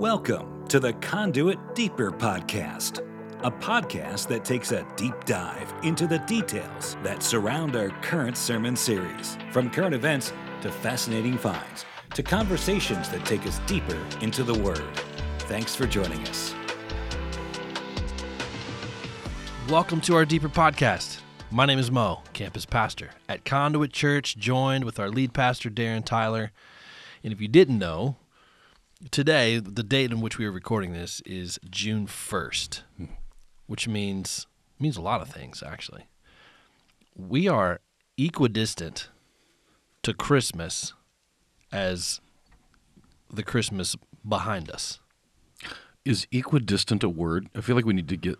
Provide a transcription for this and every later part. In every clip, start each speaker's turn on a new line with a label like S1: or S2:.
S1: Welcome to the Conduit Deeper Podcast, a podcast that takes a deep dive into the details that surround our current sermon series, from current events to fascinating finds to conversations that take us deeper into the Word. Thanks for joining us.
S2: Welcome to our Deeper Podcast. My name is Mo, campus pastor at Conduit Church, joined with our lead pastor, Darren Tyler. And if you didn't know, today, the date in which we are recording this is June 1st, which means means a lot of things actually. We are equidistant to Christmas as the Christmas behind us.
S3: Is equidistant a word? I feel like we need to get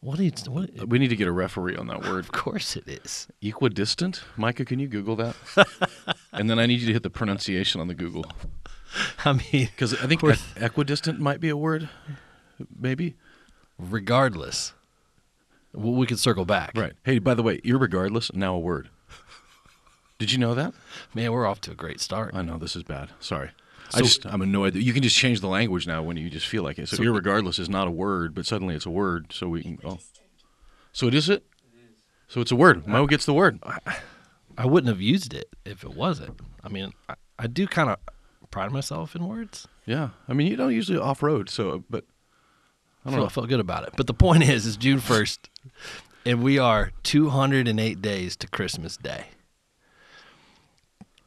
S2: What is what
S3: we need to get a referee on that word.
S2: Of course it is.
S3: Equidistant? Micah, can you Google that? and then I need you to hit the pronunciation on the Google.
S2: I mean,
S3: Because I think
S2: We're-
S3: e- equidistant might be a word. Maybe.
S2: regardless, well, we could circle back.
S3: Right. Hey, by the way, irregardless, now a word. Did you know that?
S2: Man, we're off to a great start.
S3: I know this is bad. Sorry. I just I'm annoyed that you can just change the language now when you just feel like it. So,
S2: So-
S3: irregardless is not a word, but suddenly it's a word, so we can oh. So it is it? So it's a word. Mo gets the word.
S2: I wouldn't have used it if it wasn't. I mean, I, I do kind of pride myself in words.
S3: Yeah. I mean, you don't usually off road, so uh, but
S2: I don't know. I felt good about it. But the point is, it's June 1st, and we are 208 days to Christmas Day.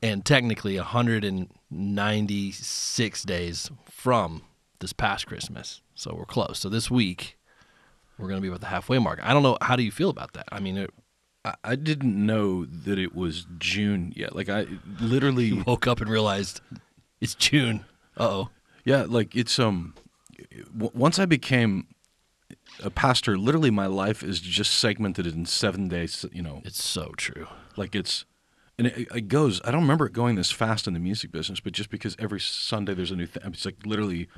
S2: And technically 196 days from this past Christmas. So we're close. So this week, we're going to be about the halfway mark. I don't know. How do you feel about that? I mean, it,
S3: I, I didn't know that it was June yet. Like I literally
S2: woke up and realized it's June. Uh oh.
S3: Yeah, like it's um w- once I became a pastor, literally my life is just segmented in 7 days, you know.
S2: It's so true.
S3: Like it's and it, it goes. I don't remember it going this fast in the music business, but just because every Sunday there's a new thing. It's like literally,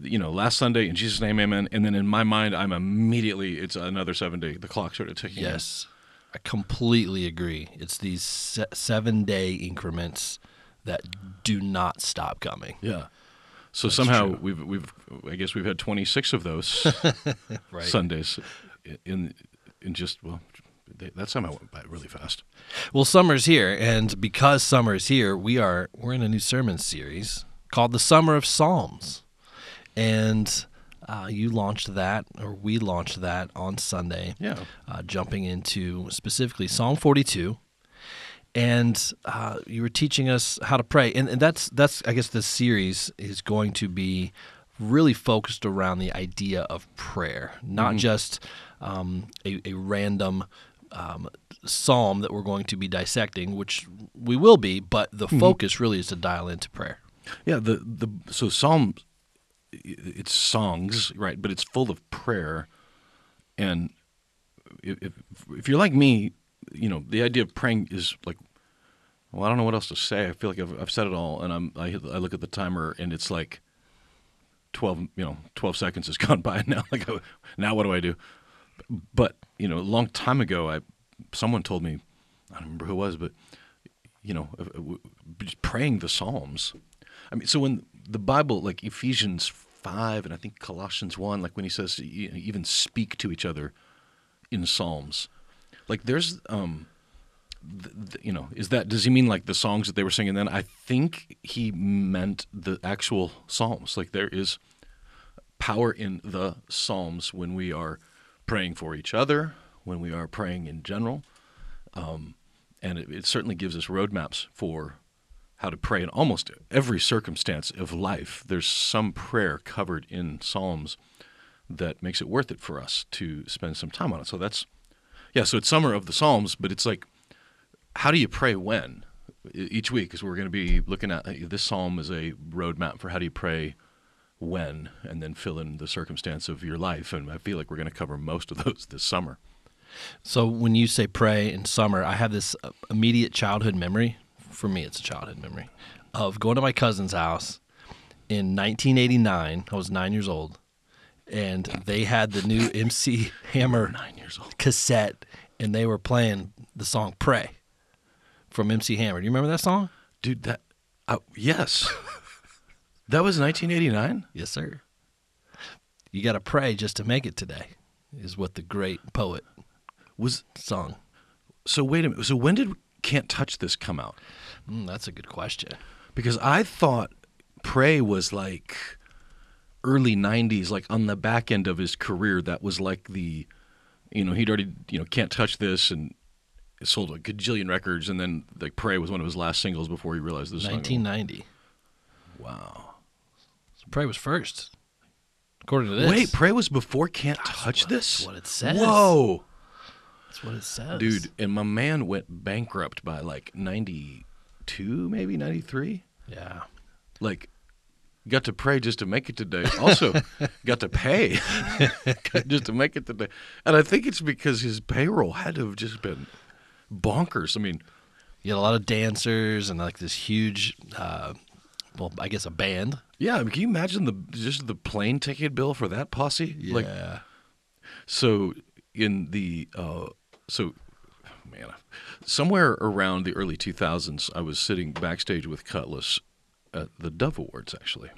S3: you know, last Sunday in Jesus' name, Amen. And then in my mind, I'm immediately it's another seven day. The clock started ticking. in.
S2: Yes, I completely agree. It's these se- seven day increments that do not stop coming.
S3: Yeah. So somehow
S2: true.
S3: we've we've I guess we've had 26 of those
S2: Right.
S3: Sundays in in just well they, that somehow went by really fast.
S2: Well, summer's here, and because summer's here, we are we're in a new sermon series called the Summer of Psalms, and uh, you launched that, or we launched that on Sunday.
S3: Yeah.
S2: uh, jumping into specifically Psalm 42, and uh, you were teaching us how to pray, and, and that's that's I guess this series is going to be really focused around the idea of prayer, not just um, a, a random. Um, psalm that we're going to be dissecting, which we will be, but the focus really is to dial into prayer.
S3: Yeah, the the so Psalm it's songs, right, but it's full of prayer and if if, if you're like me, you know, the idea of praying is like well, I don't know what else to say. I feel like I've, I've said it all and I'm I, I look at the timer and it's like 12, you know, 12 seconds has gone by now like now what do I do? But, you know, a long time ago I someone told me I don't remember who it was, but you know, uh, praying the Psalms. I mean, so when the Bible, like Ephesians 5 and I think Colossians 1, like when he says even speak to each other in Psalms, like there's, um, th- th- you know, is that, does he mean like the songs that they were singing then? I think he meant the actual Psalms. Like there is power in the Psalms when we are praying for each other, when we are praying in general and it, it certainly gives us roadmaps for how to pray in almost every circumstance of life. There's some prayer covered in Psalms that makes it worth it for us to spend some time on it. So that's, yeah, so it's summer of the Psalms, but it's like, how do you pray when? Each week, because we're going to be looking at uh, this psalm as a roadmap for how do you pray when, and then fill in the circumstance of your life. And I feel like we're going to cover most of those this summer.
S2: So when you say pray in summer, I have this uh, immediate childhood memory. For me, it's a childhood memory of going to my cousin's house in 1989. I was nine years old, and they had the new MC Hammer
S3: Nine years old.
S2: cassette, and they were playing the song "Pray" from MC Hammer. Do you remember that song?
S3: Dude, that, uh, yes. That was 1989.
S2: Yes, sir. You got to pray just to make it today, is what the great poet
S3: Was
S2: sung.
S3: so? Wait a minute. So when did "Can't Touch This" come out?
S2: Mm, that's a good question.
S3: Because I thought "Pray" was like early 90s, like on the back end of his career. That was like the, you know, he'd already you know "Can't Touch This" and sold a gajillion records, and then like "Pray" was one of his last singles before he realized this. song-
S2: 1990.
S3: Wow.
S2: So pray was first, according to this.
S3: Wait, "Pray" was before "Can't Touch
S2: what-
S3: This."
S2: that's what it says.
S3: Whoa.
S2: That's what it says,
S3: dude and my man went bankrupt by like 92 maybe 93
S2: Yeah.
S3: like got to pray just to make it today also got to pay just to make it today and i think it's because his payroll had to have just been bonkers i mean
S2: You had a lot of dancers and like this huge, uh, well, I guess a band.
S3: yeah I mean, can you imagine the just the plane ticket bill for that posse like
S2: yeah.
S3: So in the uh, so man, somewhere around the early 2000s, I was sitting backstage with Kutless at the Dove Awards actually,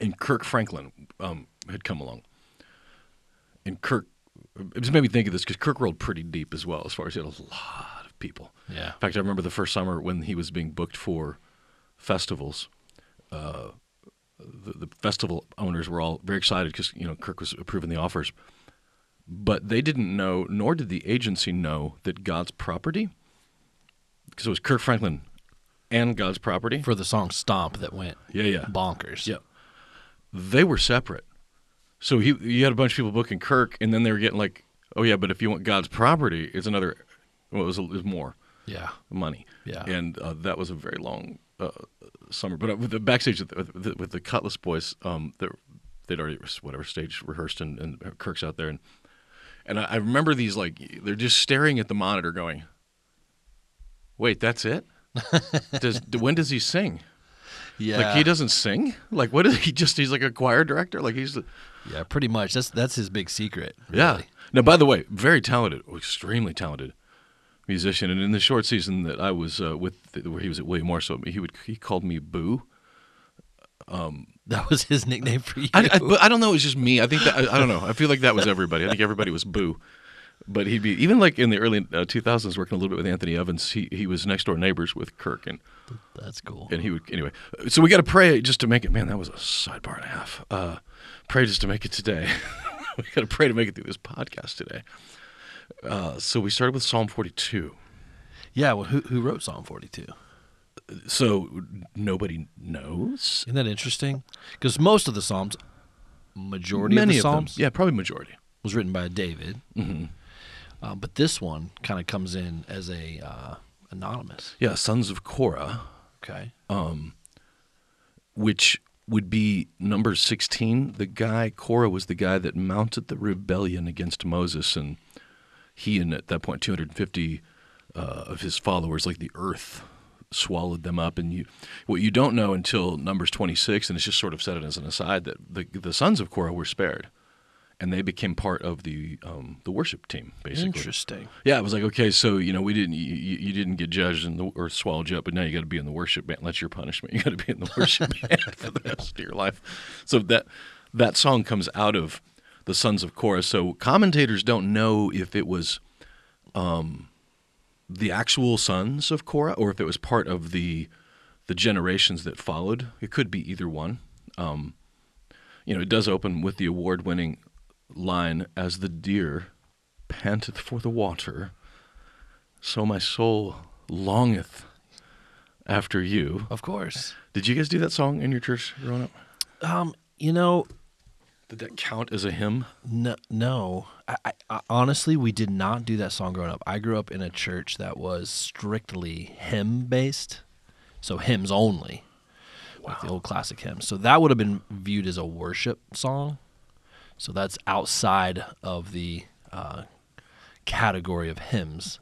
S3: and Kirk Franklin um, had come along, and Kirk. It just made me think of this because Kirk rolled pretty deep as well, as far as he had a lot of people.
S2: Yeah.
S3: In fact, I remember the first summer when he was being booked for festivals. Uh, the, the festival owners were all very excited because you know Kirk was approving the offers, but they didn't know, nor did the agency know that God's property, because it was Kirk Franklin and God's property.
S2: For the song Stomp that went
S3: yeah, yeah,
S2: bonkers.
S3: yeah. They were separate. So he, you had a bunch of people booking Kirk, and then they were getting like, oh yeah, but if you want God's property, it's another. Well, it was, it was more
S2: Yeah.
S3: money.
S2: Yeah.
S3: And uh, that was a very long uh, summer. But uh, with the backstage with the, with the, with the Kutless boys, um, they're- they'd already whatever stage rehearsed, and, and Kirk's out there, and and I, I remember these like they're just staring at the monitor, going, "Wait, that's it? Does when does he sing?
S2: Yeah.
S3: Like he doesn't sing? Like what is he just? He's like a choir director? Like he's the,
S2: Yeah, pretty much. That's that's his big secret.
S3: yeah. Now, by the way, very talented, extremely talented musician. And in the short season that I was uh, with, where he was at William Morris, he would he called me Boo.
S2: Um, that was his nickname for you.
S3: I, I, but I don't know. It was just me. I think that I, I don't know. I feel like that was everybody. I think everybody was Boo. But he'd be even like in the early uh, 2000s, working a little bit with Anthony Evans. He he was next door neighbors with Kirk, and
S2: That's cool.
S3: and he would anyway. So we got to pray just to make it. Man, that was a sidebar and a half. Uh, pray just to make it today. we got to pray to make it through this podcast today. Uh, so we started with Psalm 42.
S2: Yeah, well, who who wrote Psalm 42?
S3: So nobody knows.
S2: Isn't that interesting? Because most of the Psalms, majority
S3: Many
S2: of the Psalms,
S3: yeah, probably majority.
S2: was written by David.
S3: Mm-hmm.
S2: Uh, but this one kind of comes in as a uh, anonymous.
S3: Yeah, sons of Korah,
S2: Okay.
S3: which would be number 16. The guy Korah was the guy that mounted the rebellion against Moses, and he and at that point 250 uh, of his followers, like the earth, swallowed them up. And you, what you don't know until Numbers 26, and it's just sort of said it as an aside that the the sons of Korah were spared, and they became part of the um, the worship team, basically.
S2: Interesting.
S3: Yeah, it was like okay, so you know we didn't you, you didn't get judged and the, or swallowed you up, but now you got to be in the worship band. That's your punishment. You got to be in the worship band for the rest of your life. So that that song comes out of the Sons of Korah. So commentators don't know if it was um, the actual sons of Korah or if it was part of the the generations that followed. It could be either one. Um, you know, it does open with the award-winning line, "As the deer panteth for the water, so my soul longeth after you."
S2: Of course.
S3: Did you guys do that song in your church growing up?
S2: Um, you know,
S3: Did that count as a hymn?
S2: no, no. I, I, I, honestly, we did not do that song growing up. I grew up in a church that was strictly hymn based, so hymns only, like the old classic hymns. So that would have been viewed as a worship song. So that's outside of the uh, category of hymns.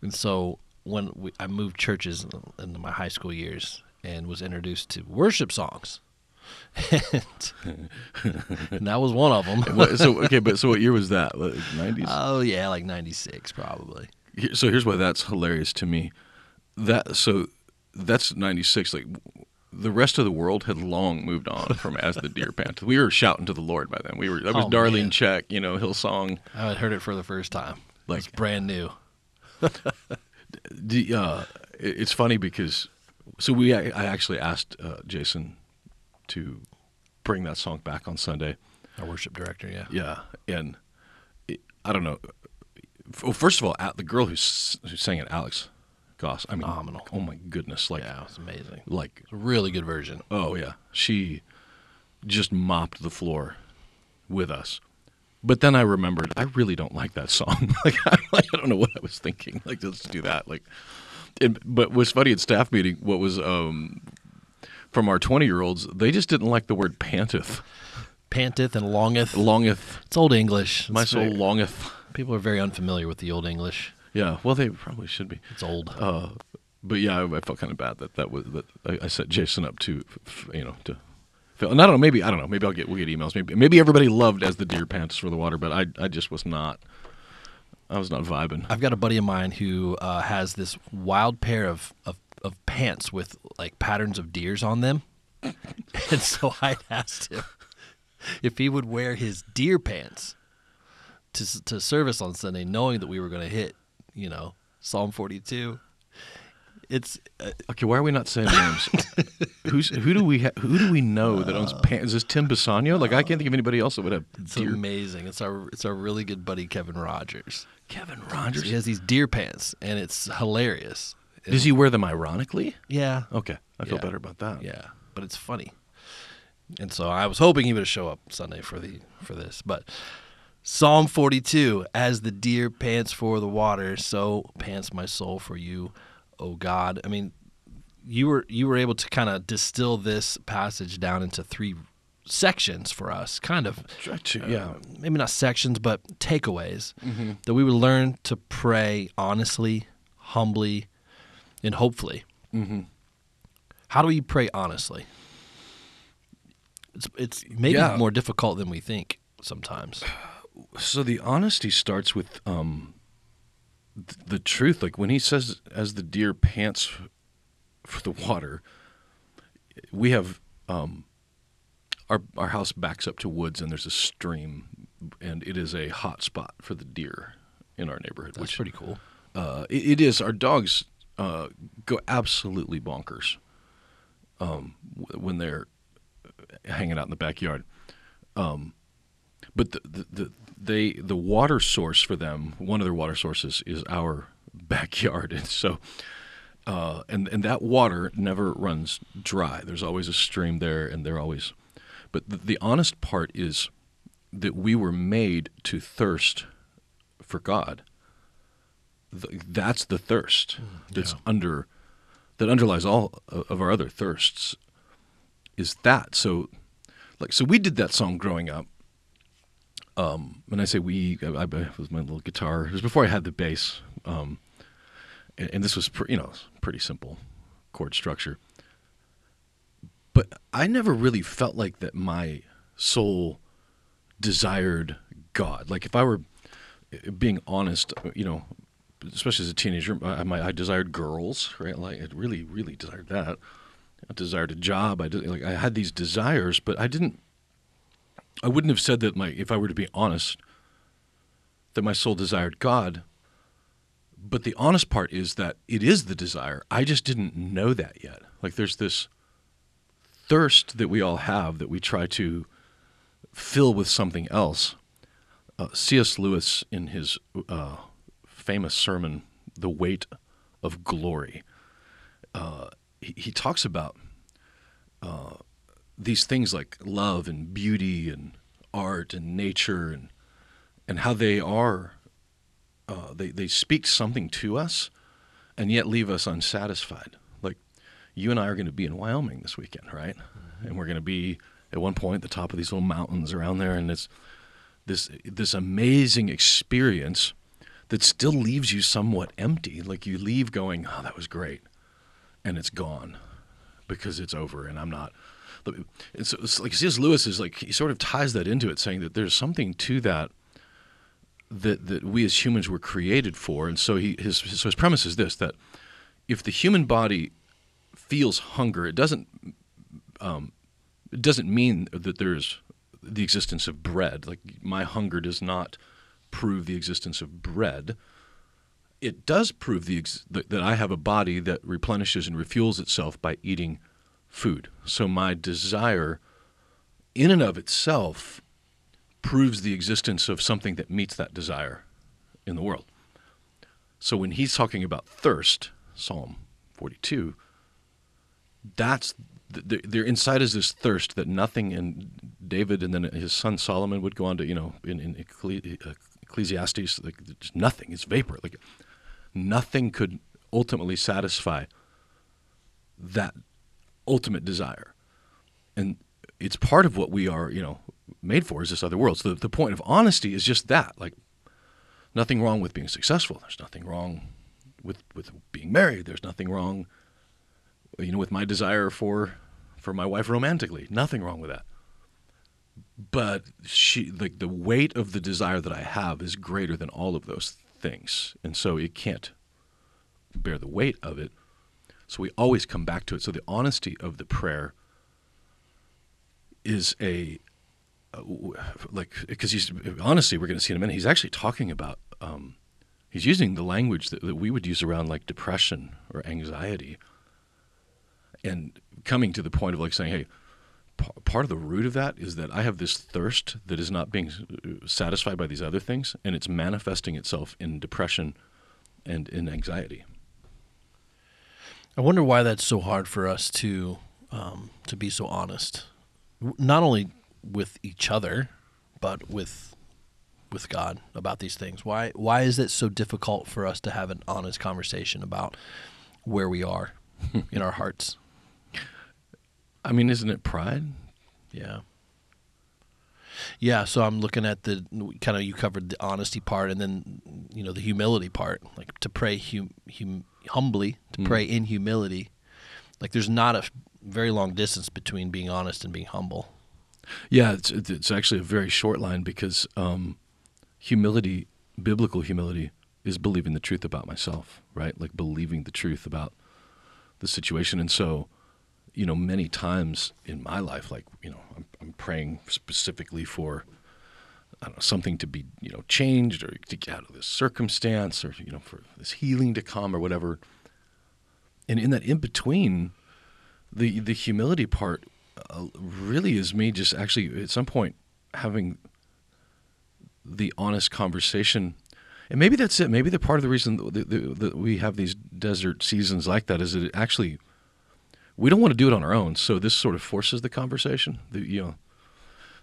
S2: And so when we, I moved churches in, in my high school years and was introduced to worship songs, and, and that was one of them.
S3: So okay, but so what year was that? Nineties.
S2: Oh yeah, like '96 probably.
S3: so here's why that's hilarious to me. That so that's ninety six. Like the rest of the world had long moved on from As the Deer Panteth. We were shouting to the Lord by then. We were that was
S2: Oh,
S3: Darlene
S2: man.
S3: Check, you know, Hillsong.
S2: I had heard it for the first time.
S3: Like-
S2: it's brand new.
S3: The, uh, it's funny because so we I I actually asked uh, Jason to bring that song back on Sunday.
S2: Our worship director, yeah.
S3: Yeah, and it, I don't know. Well, first of all, the girl who's who sang it, Alex Goss. I mean,
S2: Phenomenal.
S3: Oh my goodness! Like,
S2: Yeah, it's amazing.
S3: like,
S2: It's a really good version.
S3: oh yeah, she just mopped the floor with us. But then I remembered I really don't like that song. like, I, like, I don't know what I was thinking. Like, let's do that. Like, it, but what's funny at staff meeting, what was um, from our twenty year olds, they just didn't like the word panteth,
S2: Panteth and longeth.
S3: longeth.
S2: It's old English.
S3: My
S2: It's
S3: soul
S2: very-
S3: longeth.
S2: People are very unfamiliar with the old English.
S3: Yeah, well, they probably should be.
S2: It's old.
S3: Uh, but yeah, I, I felt kind of bad that that was that I, I set Jason up to, you know, to. And I don't know. Maybe I don't know. Maybe I'll get we'll get emails. Maybe maybe everybody loved as the deer pants for the water, but I I just was not. I was not vibing.
S2: I've got a buddy of mine who uh, has this wild pair of, of, of pants with like patterns of deers on them. and so I asked him if he would wear his deer pants to, to service on Sunday, knowing that we were going to hit, you know, Psalm 42. It's uh,
S3: Okay, why are we not saying names? Who's who do we ha- who do we know that owns pants? Is this Tim Bisagno? Like I can't think of anybody else that would have
S2: it's
S3: deer.
S2: amazing. It's our it's our really good buddy Kevin Rogers.
S3: Kevin Rogers.
S2: He has these deer pants, and it's hilarious.
S3: Does he wear them ironically?
S2: Yeah,
S3: Okay, I feel
S2: Yeah.
S3: better about that.
S2: Yeah, but it's funny. And so I was hoping he would show up Sunday for the for this. But Psalm 42, as the deer pants for the water, so pants my soul for you, O God. I mean, you were you were able to kind of distill this passage down into three sections for us, kind of
S3: to- yeah.
S2: uh, maybe not sections, but takeaways that we would learn to pray honestly, humbly, and hopefully.
S3: Mm-hmm.
S2: How do we pray honestly? It's it's maybe
S3: Yeah.
S2: more difficult than we think sometimes.
S3: So the honesty starts with um, th- the truth. Like when he says, "As the deer pants for the water," we have um, our our house backs up to woods, and there's a stream, and it is a hot spot for the deer in our neighborhood.
S2: That's
S3: which
S2: pretty cool.
S3: uh, it, it is. Our dogs uh, go absolutely bonkers um, when they're hanging out in the backyard. Um, but the, the, the they the water source for them, one of their water sources is our backyard, and so uh, and and that water never runs dry. There's always a stream there, and they're always. But the, the honest part is that we were made to thirst for God th- that's the thirst that's under that underlies all of our other thirsts is that so like so we did that song growing up um when i say we i, I was my little guitar it was before i had the bass um and, and this was pre, you know pretty simple chord structure but i never really felt like that my soul desired god like if i were uh, being honest you know especially as a teenager, I, I, I desired girls, right? Like I really, really desired that. I desired a job. I did, like I had these desires, but I didn't. I wouldn't have said that my if I were to be honest, that my soul desired God. But the honest part is that it is the desire. I just didn't know that yet. Like there's this thirst that we all have that we try to fill with something else. Uh, C.S. Lewis, in his uh, famous sermon, The Weight of Glory, uh, he, he talks about uh, these things like love and beauty and art and nature and and how they are uh, they they speak something to us and yet leave us unsatisfied. Like you and I are going to be in Wyoming this weekend, right? And we're going to be at one point at the top of these little mountains around there, and it's this this amazing experience that still leaves you somewhat empty. Like you leave going, "Oh, that was great," and it's gone because it's over, and I'm not. And so it's like C.S. Lewis is like he sort of ties that into it, saying that there's something to that that that we as humans were created for, and so he his so his premise is this: that if the human body feels hunger, it doesn't um, it doesn't mean that there's the existence of bread. Like my hunger does not prove the existence of bread. It does prove the ex- that I have a body that replenishes and refuels itself by eating food. So my desire, in and of itself, proves the existence of something that meets that desire in the world. So when he's talking about thirst, Psalm 42, that's there inside is this thirst that nothing and David and then his son Solomon would go on to you know in, in Ecclesiastes like nothing it's vapor like nothing could ultimately satisfy that ultimate desire and it's part of what we are you know made for is this other world so the, the point of honesty is just that like nothing wrong with being successful there's nothing wrong with with being married there's nothing wrong you know, with my desire for for my wife romantically. Nothing wrong with that. But she like the weight of the desire that I have is greater than all of those things. And so it can't bear the weight of it. So we always come back to it. So the honesty of the prayer is a uh, like because he's honestly we're going to see in a minute he's actually talking about um, he's using the language that, that we would use around like depression or anxiety and coming to the point of like saying, hey, p- part of the root of that is that I have this thirst that is not being satisfied by these other things, and it's manifesting itself in depression and in anxiety.
S2: I wonder why that's so hard for us to um, to be so honest, not only with each other, but with with God about these things. Why why is it so difficult for us to have an honest conversation about where we are in our hearts?
S3: I mean, isn't it pride?
S2: Yeah. Yeah, so I'm looking at the kind of you covered the honesty part and then you know the humility part, like to pray hum, hum, humbly, to mm. pray in humility. Like there's not a very long distance between being honest and being humble.
S3: Yeah, it's it's actually a very short line because um, humility, biblical humility, is believing the truth about myself, right? Like believing the truth about the situation, and so you know, many times in my life, like, you know, I'm, I'm praying specifically for know, something to be, you know, changed or to get out of this circumstance or, you know, for this healing to come or whatever. And in that in between, the, the humility part uh, really is me just actually at some point having the honest conversation. And maybe that's it. Maybe the part of the reason that, that, we have these desert seasons like that is that it actually we don't want to do it on our own. So this sort of forces the conversation. The, you know,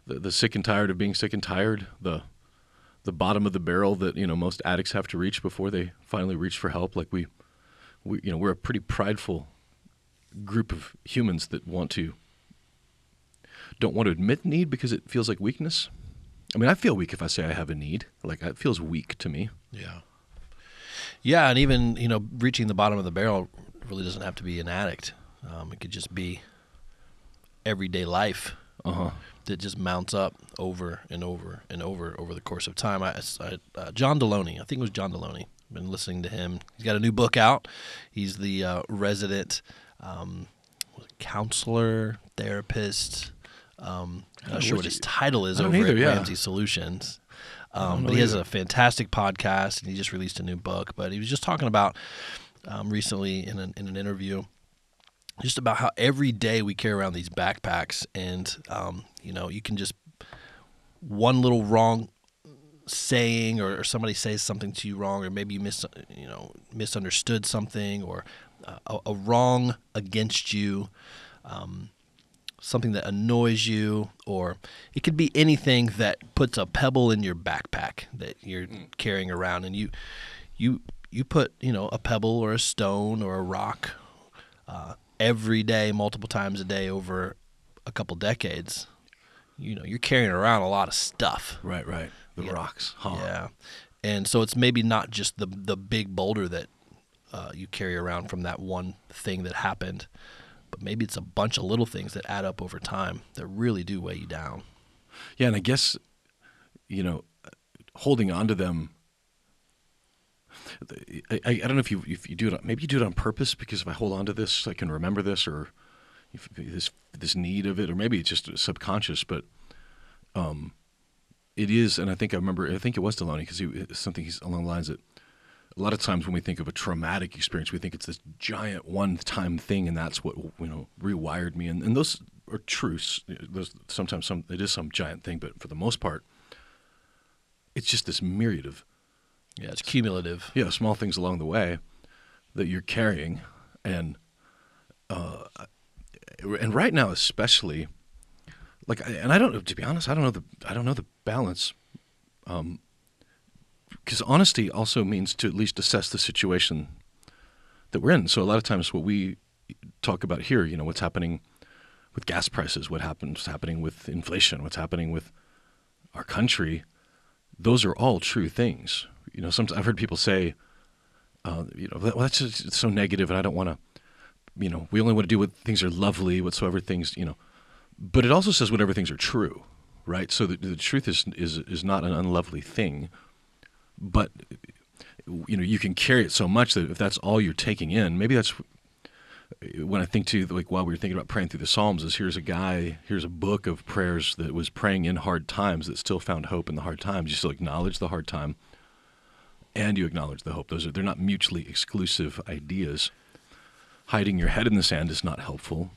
S3: the, the sick and tired of being sick and tired. The the bottom of the barrel that you know most addicts have to reach before they finally reach for help. Like we, we you know, we're a pretty prideful group of humans that want to don't want to admit need because it feels like weakness. I mean, I feel weak if I say I have a need. Like it feels weak to me.
S2: Yeah. Yeah, and even you know, reaching the bottom of the barrel really doesn't have to be an addict. Um, it could just be everyday life uh-huh. That just mounts up over and over and over over the course of time. I, I uh, John Delony, I think it was John Delony. Been listening to him. He's got a new book out. He's the uh, resident um, counselor, therapist. Um, I'm not sure what his title is over either, at yeah. Ramsey Solutions. Um, but he has a fantastic podcast, and he just released a new book. But he was just talking about um, recently in an, in an interview just about how every day we carry around these backpacks, and um, you know, you can just one little wrong saying, or, or, somebody says something to you wrong, or maybe you mis you know misunderstood something, or uh, a, a, wrong against you. Um, something that annoys you, or it could be anything that puts a pebble in your backpack that you're mm. carrying around, and you, you, you put you know a pebble or a stone or a rock uh, every day, multiple times a day over a couple decades, you know, you're carrying around a lot of stuff.
S3: Right, right. The
S2: you
S3: rocks.
S2: Huh. Yeah. And so it's maybe not just the the big boulder that uh, you carry around from that one thing that happened, but maybe it's a bunch of little things that add up over time that really do weigh you down.
S3: Yeah, and I guess you know, holding on to them I, I don't know if you if you do it maybe you do it on purpose because if I hold on to this I can remember this or this this need of it or maybe it's just subconscious but um it is and I think I remember I think it was Delony because he something he's along the lines that a lot of times when we think of a traumatic experience we think it's this giant one time thing and that's what you know rewired me. And, and those are true. There's sometimes some it is some giant thing but for the most part it's just this myriad of
S2: yeah, it's cumulative.
S3: Yeah, small things along the way that you're carrying, and uh, and right now especially, like, and I don't know, to be honest, I don't know the I don't know the balance, um, because honesty also means to at least assess the situation that we're in. So a lot of times, what we talk about here, you know, what's happening with gas prices, what happens, what's happening with inflation, what's happening with our country, those are all true things you know, sometimes I've heard people say, uh, you know, well, that's so negative, and I don't want to, you know, we only want to do what things are lovely, whatsoever things, you know. But it also says whatever things are true, right? So the, the truth is is is not an unlovely thing, but you know, you can carry it so much that if that's all you're taking in, maybe that's when I think to like while we were thinking about praying through the Psalms is here's a guy, here's a book of prayers that was praying in hard times that still found hope in the hard times. You still acknowledge the hard time, and you acknowledge the hope. Those are they're not mutually exclusive ideas. Hiding your head in the sand is not helpful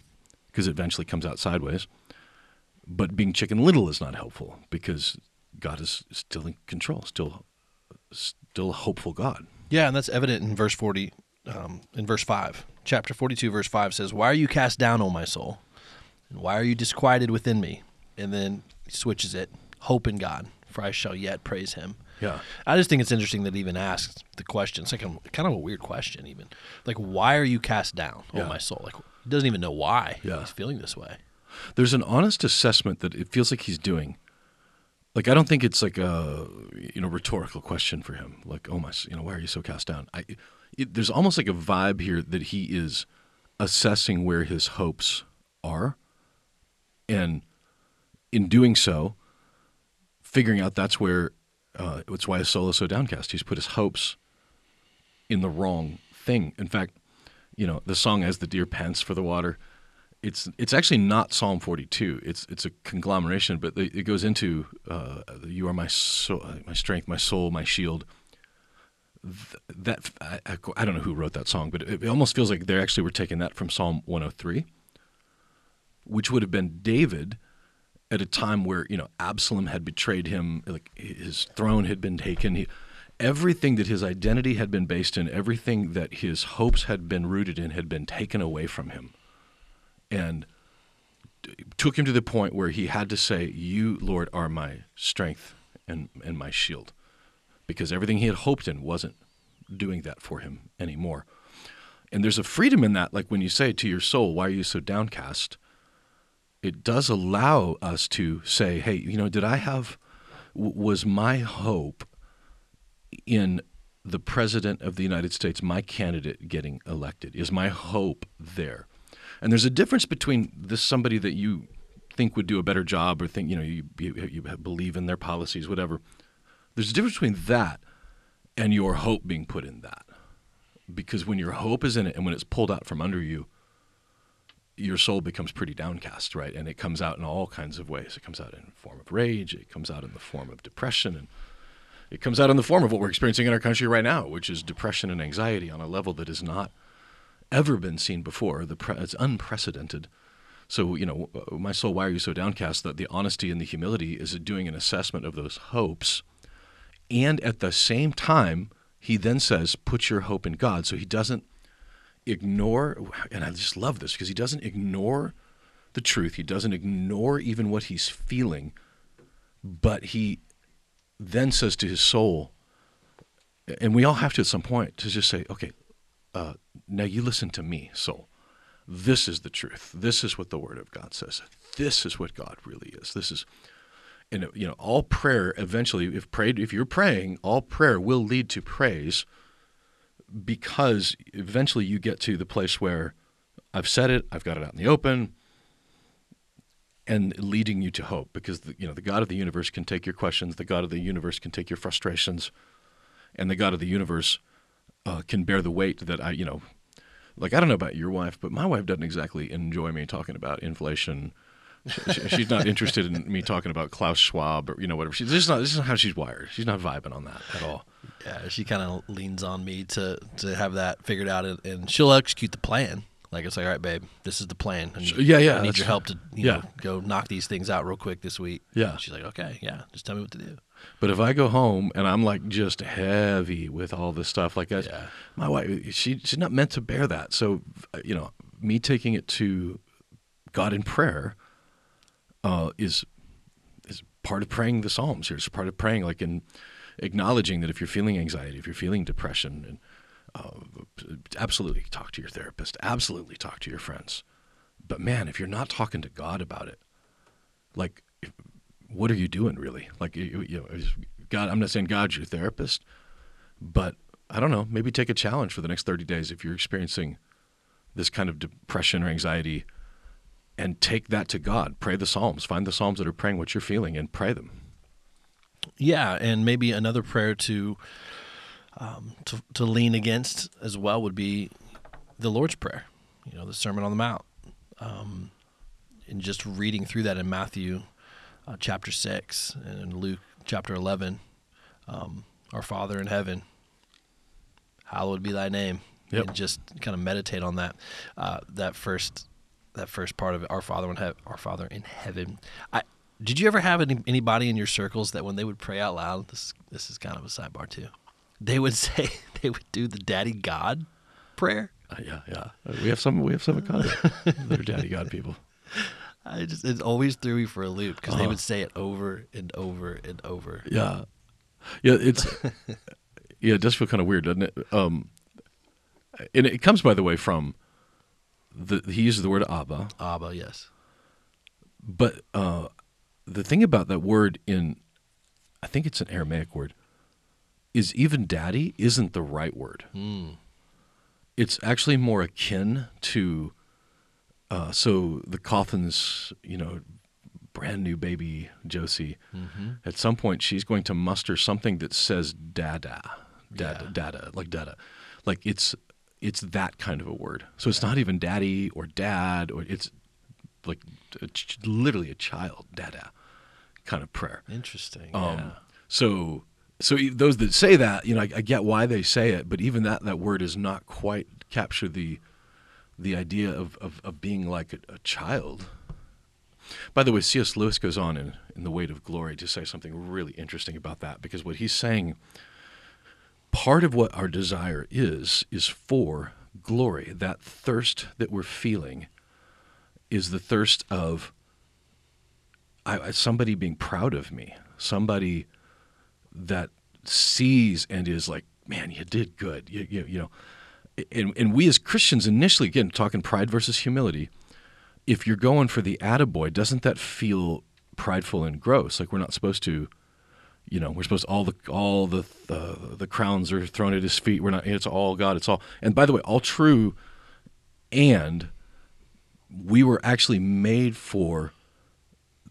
S3: because it eventually comes out sideways. But being chicken little is not helpful because God is still in control, still still a hopeful God.
S2: Yeah, and that's evident in verse 40 um, in verse 5. Chapter 42 verse 5 says, "Why are you cast down, O my soul? And why are you disquieted within me?" And then he switches it, hope in God, for I shall yet praise him.
S3: Yeah.
S2: I just think it's interesting that it even asks the question. It's like a, kind of a weird question, even. Like, why are you cast down, oh my soul? Like, he doesn't even know why
S3: yeah.
S2: he's feeling this way.
S3: There's an honest assessment that it feels like he's doing. Like, I don't think it's like a you know rhetorical question for him. Like, oh my, you know, why are you so cast down? I, it, there's almost like a vibe here that he is assessing where his hopes are, and in doing so, figuring out that's where uh, it's why his soul is so downcast. He's put his hopes in the wrong thing. In fact, you know, the song "As the Deer Pants for the Water," it's it's actually not Psalm 42. It's it's a conglomeration, but it goes into uh, "You are my soul, my strength, my soul, my shield." That I, I, don't know who wrote that song, but it, it almost feels like they actually were taking that from Psalm 103, which would have been David at a time where you know Absalom had betrayed him, like his throne had been taken. He, everything that his identity had been based in, everything that his hopes had been rooted in, had been taken away from him, and took him to the point where he had to say, "You, Lord, are my strength and and my shield," because everything he had hoped in wasn't doing that for him anymore. And there's a freedom in that, like when you say to your soul, "Why are you so downcast?" It does allow us to say, hey, you know, did I have, was my hope in the president of the United States, my candidate getting elected? Is my hope there? And there's a difference between this somebody that you think would do a better job or think, you know, you, you, you believe in their policies, whatever. There's a difference between that and your hope being put in that. Because when your hope is in it and when it's pulled out from under you, your soul becomes pretty downcast, right? And it comes out in all kinds of ways. It comes out in form of rage. It comes out in the form of depression, and it comes out in the form of what we're experiencing in our country right now, which is depression and anxiety on a level that has not ever been seen before. The pre- it's unprecedented. So, you know, uh, my soul, why are you so downcast? That the honesty and the humility is doing an assessment of those hopes, and at the same time, he then says, "Put your hope in God." So he doesn't ignore, and I just love this because he doesn't ignore the truth. He doesn't ignore even what he's feeling, but he then says to his soul, and we all have to at some point to just say, okay, uh, now you listen to me, soul. This is the truth. This is what the Word of God says. This is what God really is. This is, and you know, all prayer eventually, if prayed, if you're praying, all prayer will lead to praise because eventually you get to the place where I've said it, I've got it out in the open, and leading you to hope. Because the, you know the God of the universe can take your questions, the God of the universe can take your frustrations, and the God of the universe uh, can bear the weight that I, you know, like I don't know about your wife, but my wife doesn't exactly enjoy me talking about inflation. She- she- she's not interested in me talking about Klaus Schwab or you know whatever. She's just not. This is not how she's wired. She's not vibing on that at all.
S2: Yeah, she kind of leans on me to to have that figured out, and, and she'll execute the plan. Like it's like, all right, babe, this is the plan. I need,
S3: Yeah, yeah,
S2: I need your help to you
S3: yeah.
S2: know go knock these things out real quick this week.
S3: Yeah.
S2: she's like, okay, yeah, just tell me what to do.
S3: But if I go home and I'm like just heavy with all this stuff, like that,
S2: Yeah.
S3: my wife, she she's not meant to bear that. So, you know, me taking it to God in prayer uh, is is part of praying the Psalms. Here, it's part of praying, like in acknowledging that if you're feeling anxiety, if you're feeling depression, and uh, absolutely talk to your therapist, absolutely talk to your friends. But man, if you're not talking to God about it, like what are you doing really? Like, you, you know, God, I'm not saying God's your therapist, but I don't know. Maybe take a challenge for the next 30 days if you're experiencing this kind of depression or anxiety, and take that to God. Pray the Psalms. Find the Psalms that are praying what you're feeling, and pray them.
S2: Yeah, and maybe another prayer to um, to to lean against as well would be the Lord's Prayer. You know, the Sermon on the Mount, um, and just reading through that in Matthew uh, chapter six and in Luke chapter eleven. Um, Our Father in heaven, hallowed be Thy name.
S3: Yep.
S2: And just kind of meditate on that. Uh, that first that first part of it, Our Father in heaven. Our Father in heaven. I did you ever have any, anybody in your circles that when they would pray out loud, this this is kind of a sidebar too. They would say they would do the Daddy God prayer.
S3: Uh, yeah, yeah. Uh, We have some. We have some Akanda. They're daddy God people.
S2: I just it always threw me for a loop because they
S3: Uh-huh.
S2: would say it over and over and over.
S3: Yeah, yeah. It's yeah. It does feel kind of weird, doesn't it? Um, and it comes, by the way, from the he uses the word Abba,
S2: Abba, yes.
S3: but uh, the thing about that word in, I think it's an Aramaic word, is even daddy isn't the right word. It's actually more akin to, uh, so the Coffins, you know, brand new baby Josie, at some point she's going to muster something that says dada, dada,
S2: Yeah.
S3: dada, like dada, like it's it's that kind of a word. So it's not even daddy or dad or it's like a ch- literally a child, dada, kind of prayer.
S2: Interesting.
S3: Um,
S2: yeah.
S3: So, so those that say that, you know, I, I get why they say it, but even that that word does not quite capture the the idea of of, of being like a, a child. By the way, C.S. Lewis goes on in, in The Weight of Glory to say something really interesting about that because what he's saying, part of what our desire is, is for glory. That thirst that we're feeling is the thirst of I, somebody being proud of me, somebody that sees and is like, man, you did good. You, you, you know, and, and we as Christians initially, again, talking pride versus humility, if you're going for the attaboy, doesn't that feel prideful and gross? Like we're not supposed to, you know, we're supposed all the all the the, the crowns are thrown at his feet. We're not. It's all God. It's all. And by the way, all true. And we were actually made for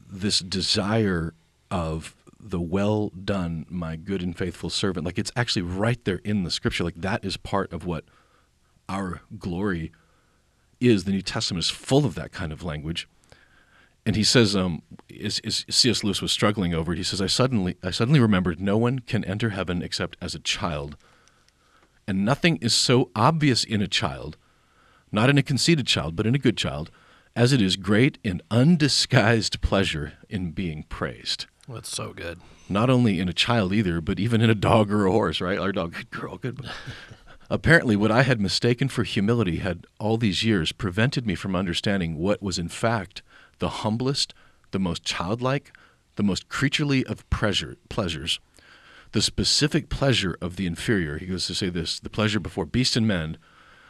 S3: this desire of the well done, my good and faithful servant. Like it's actually right there in the scripture. Like that is part of what our glory is. The New Testament is full of that kind of language. And he says, um, is, is C.S. Lewis was struggling over it. He says, I suddenly, I suddenly remembered no one can enter heaven except as a child. And nothing is so obvious in a child, not in a conceited child, but in a good child, as it is great and undisguised pleasure in being praised.
S2: That's so good.
S3: Not only in a child either, but even in a dog or a horse, right? Our dog, good girl, good. Apparently, what I had mistaken for humility had all these years prevented me from understanding what was in fact the humblest, the most childlike, the most creaturely of pleasure, pleasures, the specific pleasure of the inferior. He goes to say this the pleasure before beast and men,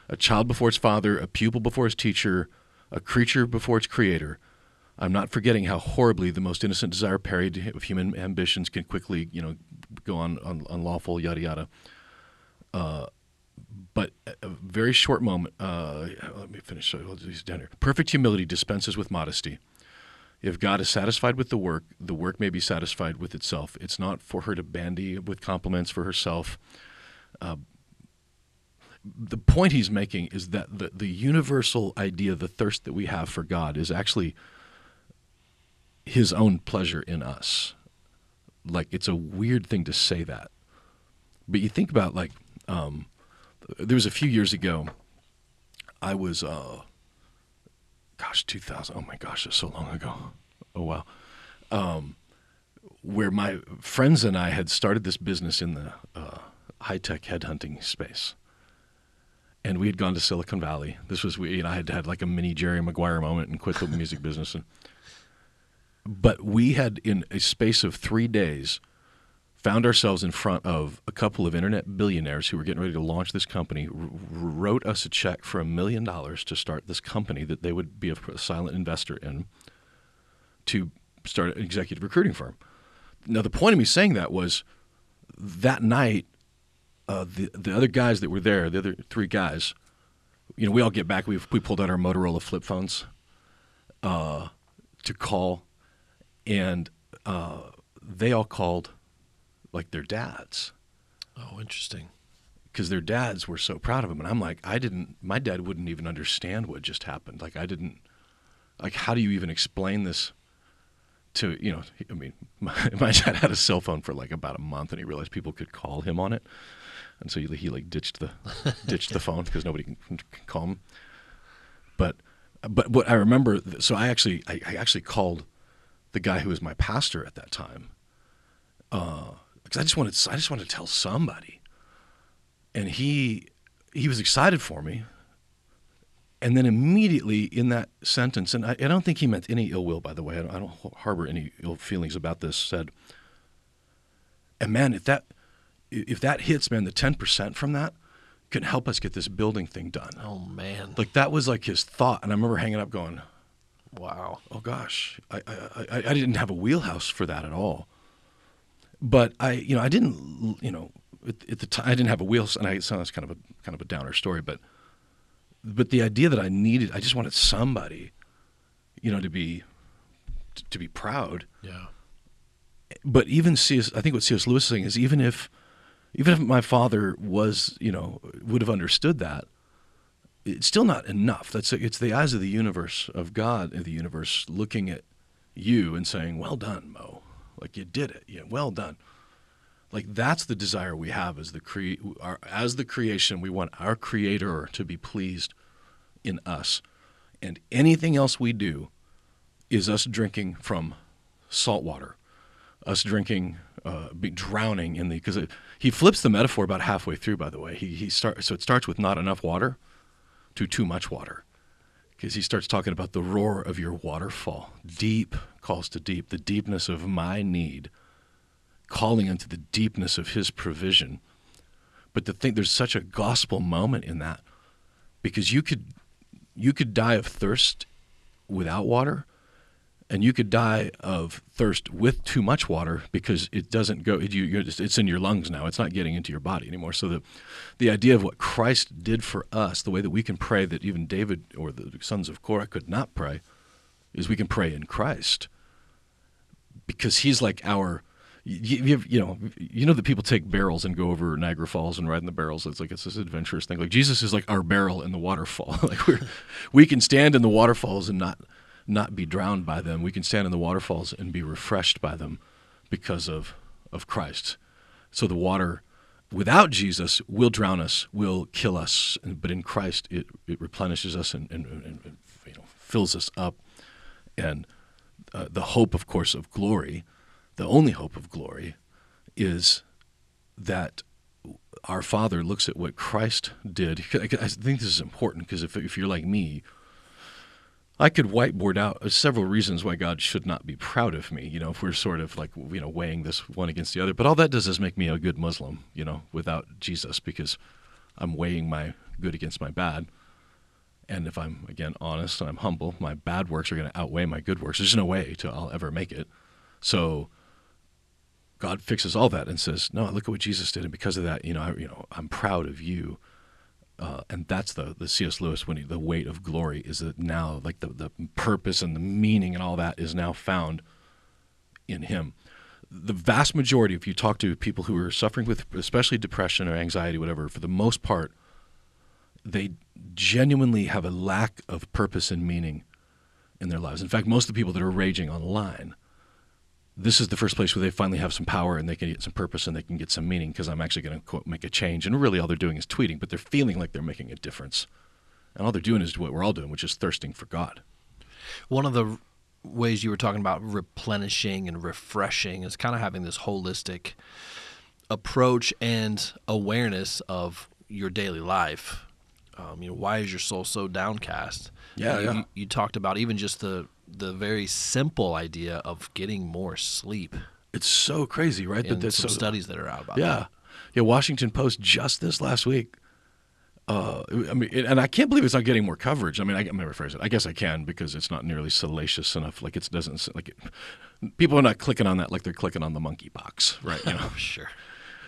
S3: a child before its father, a pupil before his teacher, a creature before its creator. I'm not forgetting how horribly the most innocent desire parried of human ambitions can quickly, you know, go on, on unlawful, yada yada. Uh, but a very short moment. Uh, let me finish. So down here. Perfect humility dispenses with modesty. If God is satisfied with the work, the work may be satisfied with itself. It's not for her to bandy with compliments for herself. Uh, the point he's making is that the, the universal idea, the thirst that we have for God, is actually his own pleasure in us. Like, it's a weird thing to say that. But you think about, like, um, there was a few years ago, I was, uh, gosh, 2000. Oh my gosh, that's so long ago. Oh, wow. Um, where my friends and I had started this business in the uh, high tech headhunting space and we had gone to Silicon Valley. This was we, know, I had had like a mini Jerry Maguire moment and quit the music business. And, but we had, in a space of three days, found ourselves in front of a couple of internet billionaires who were getting ready to launch this company. R- wrote us a check for a million dollars to start this company that they would be a, a silent investor in to start an executive recruiting firm. Now, the point of me saying that was that night uh, the the other guys that were there, the other three guys, you know, we all get back. We we pulled out our Motorola flip phones uh, to call, and uh, they all called like their dads.
S2: Oh, interesting.
S3: Because their dads were so proud of him, and I'm like, I didn't. My dad wouldn't even understand what just happened. Like I didn't. Like, how do you even explain this? To you know, I mean, my, my dad had a cell phone for like about a month, and he realized people could call him on it and so he, he like ditched the ditched the phone because nobody can, can, call him. But but what I remember, so I actually I, I actually called the guy who was my pastor at that time uh, because I just wanted I just wanted to tell somebody, and he he was excited for me. And then immediately in that sentence, and I, I don't think he meant any ill will, by the way. I don't, I don't harbor any ill feelings about this. Said, and man, if that if that hits, man, the ten percent from that can help us get this building thing done.
S2: Oh man,
S3: like that was like his thought, and I remember hanging up, going,
S2: "Wow,
S3: oh gosh, I I, I, I didn't have a wheelhouse for that at all." But I, you know, I didn't, you know, at, at the time I didn't have a wheel, and I sounds kind of a kind of a downer story, but but the idea that I needed, I just wanted somebody, you know, to be to be proud.
S2: Yeah.
S3: But even C.S. I think what C.S. Lewis is saying is even if even if my father was, you know, would have understood that, it's still not enough. That's it's the eyes of the universe of God in the universe looking at you and saying, "Well done, Mo. Like you did it. Yeah, well done." Like that's the desire we have as the cre- our, as the creation. We want our Creator to be pleased in us, and anything else we do is us drinking from salt water, us drinking uh, be drowning in the because he flips the metaphor about halfway through. By the way, he he start so it starts with not enough water to too much water because he starts talking about the roar of your waterfall. Deep calls to deep, the deepness of my need, calling into the deepness of his provision. But to think there's such a gospel moment in that because you could you could die of thirst without water and you could die of thirst with too much water because it doesn't go. It, you, just, it's in your lungs now. It's not getting into your body anymore. So the the idea of what Christ did for us, the way that we can pray that even David or the sons of Korah could not pray, is we can pray in Christ because He's like our. You, you, you, know, you know that people take barrels and go over Niagara Falls and ride in the barrels. It's like it's this adventurous thing. Like Jesus is like our barrel in the waterfall. like we we can stand in the waterfalls and not not be drowned by them. We can stand in the waterfalls and be refreshed by them because of, of Christ. So the water without Jesus will drown us, will kill us, but in Christ it, it replenishes us and, and, and you know, fills us up. And uh, the hope, of course, of glory, the only hope of glory, is that our Father looks at what Christ did. I think this is important because if, if you're like me, I could whiteboard out uh, several reasons why God should not be proud of me, you know, if we're sort of like, you know, weighing this one against the other. But all that does is make me a good Muslim, you know, without Jesus, because I'm weighing my good against my bad. And if I'm, again, honest and I'm humble, my bad works are going to outweigh my good works. There's no way to I'll ever make it. So God fixes all that and says, no, look at what Jesus did. And because of that, you know, I, you know, I'm proud of you uh, and that's the the C.S. Lewis when he, the weight of glory is that now like the the purpose and the meaning and all that is now found in him. The vast majority, if you talk to people who are suffering with especially depression or anxiety, whatever, for the most part, they genuinely have a lack of purpose and meaning in their lives. In fact, most of the people that are raging online, this is the first place where they finally have some power and they can get some purpose and they can get some meaning because I'm actually going to make a change. And really, all they're doing is tweeting, but they're feeling like they're making a difference. And all they're doing is what we're all doing, which is thirsting for God.
S2: One of the ways you were talking about replenishing and refreshing is kind of having this holistic approach and awareness of your daily life. Um, you know, why is your soul so downcast?
S3: Yeah,
S2: you,
S3: yeah.
S2: You, you talked about even just the the very simple idea of getting more sleep.
S3: It's so crazy, right?
S2: And
S3: that's
S2: some
S3: so,
S2: studies that are out about
S3: yeah,
S2: that.
S3: yeah. Washington Post just this last week. Uh, I mean, and I can't believe it's not getting more coverage. I mean, I, I'm gonna rephrase it. I guess I can because it's not nearly salacious enough. Like it doesn't like it, people are not clicking on that like they're clicking on the monkeypox, right? You know,
S2: Sure.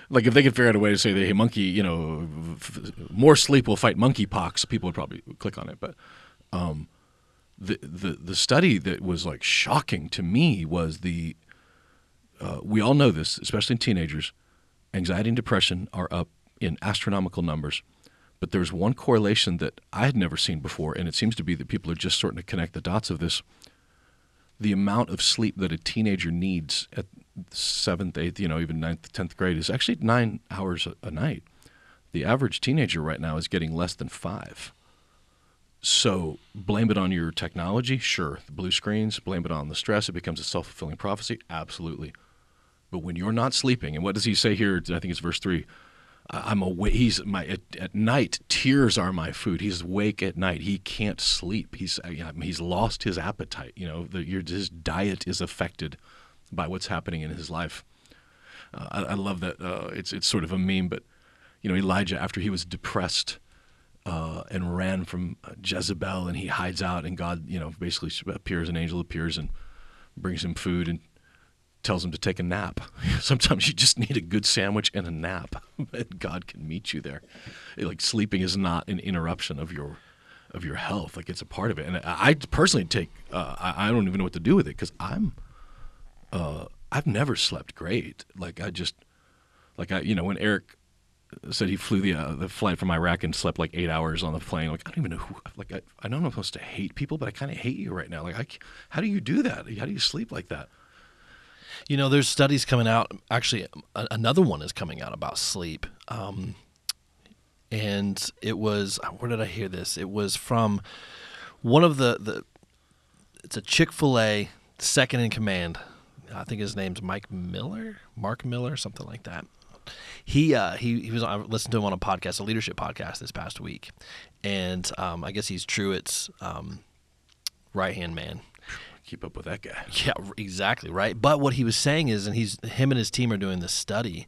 S3: Like if they could figure out a way to say that hey, monkey, you know, f- more sleep will fight monkeypox, people would probably click on it. But um, the the the study that was like shocking to me was the uh, we all know this, especially in teenagers, anxiety and depression are up in astronomical numbers. But there's one correlation that I had never seen before, and it seems to be that people are just starting to connect the dots of this. The amount of sleep that a teenager needs at seventh, eighth, you know, even ninth, tenth grade is actually nine hours a, a night. The average teenager right now is getting less than five. So blame it on your technology, sure. The blue screens, blame it on the stress. It becomes a self fulfilling prophecy, absolutely. But when you're not sleeping, and what does he say here? I think it's verse three. I'm awake. He's my at, at night. Tears are my food. He's awake at night. He can't sleep. He's uh, he's lost his appetite. You know, the, your, his diet is affected by what's happening in his life. Uh, I, I love that. Uh, it's it's sort of a meme, but you know, Elijah after he was depressed uh, and ran from uh, Jezebel, and he hides out, and God, you know, basically appears. An angel appears and brings him food and tells him to take a nap. Sometimes you just need a good sandwich and a nap, and God can meet you there. Like sleeping is not an interruption of your of your health; like it's a part of it. And I, personally take uh, I, I don't even know what to do with it because I'm uh, I've never slept great. Like I just like I you know when Eric said he flew the uh, the flight from Iraq and slept like eight hours on the plane. Like I don't even know who. Like I, I know I'm supposed to hate people, but I kind of hate you right now. Like I, how do you do that? How do you sleep like that?
S2: You know, there's studies coming out. Actually, a- another one is coming out about sleep. Um, and it was where did I hear this? It was from one of the the. It's a Chick Fil A second in command. I think his name's Mike Miller, Mark Miller, something like that. He uh, he he was. I listened to him on a podcast, a leadership podcast, this past week, and um, I guess he's Truett's um, right hand man.
S3: Keep up with that guy.
S2: Yeah, exactly right. But what he was saying is, and he's him and his team are doing this study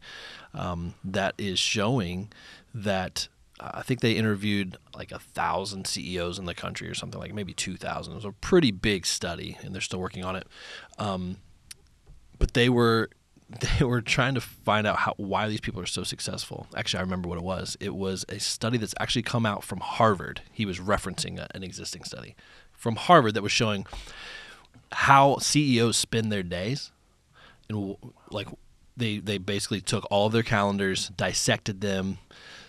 S2: um, that is showing that uh, I think they interviewed like a thousand CEOs in the country or something like maybe two thousand. It was a pretty big study, and they're still working on it. Um, but they were they were trying to find out how why these people are so successful. Actually, I remember what it was. It was a study that's actually come out from Harvard. He was referencing a, an existing study from Harvard that was showing how CEOs spend their days, and like they they basically took all of their calendars, dissected them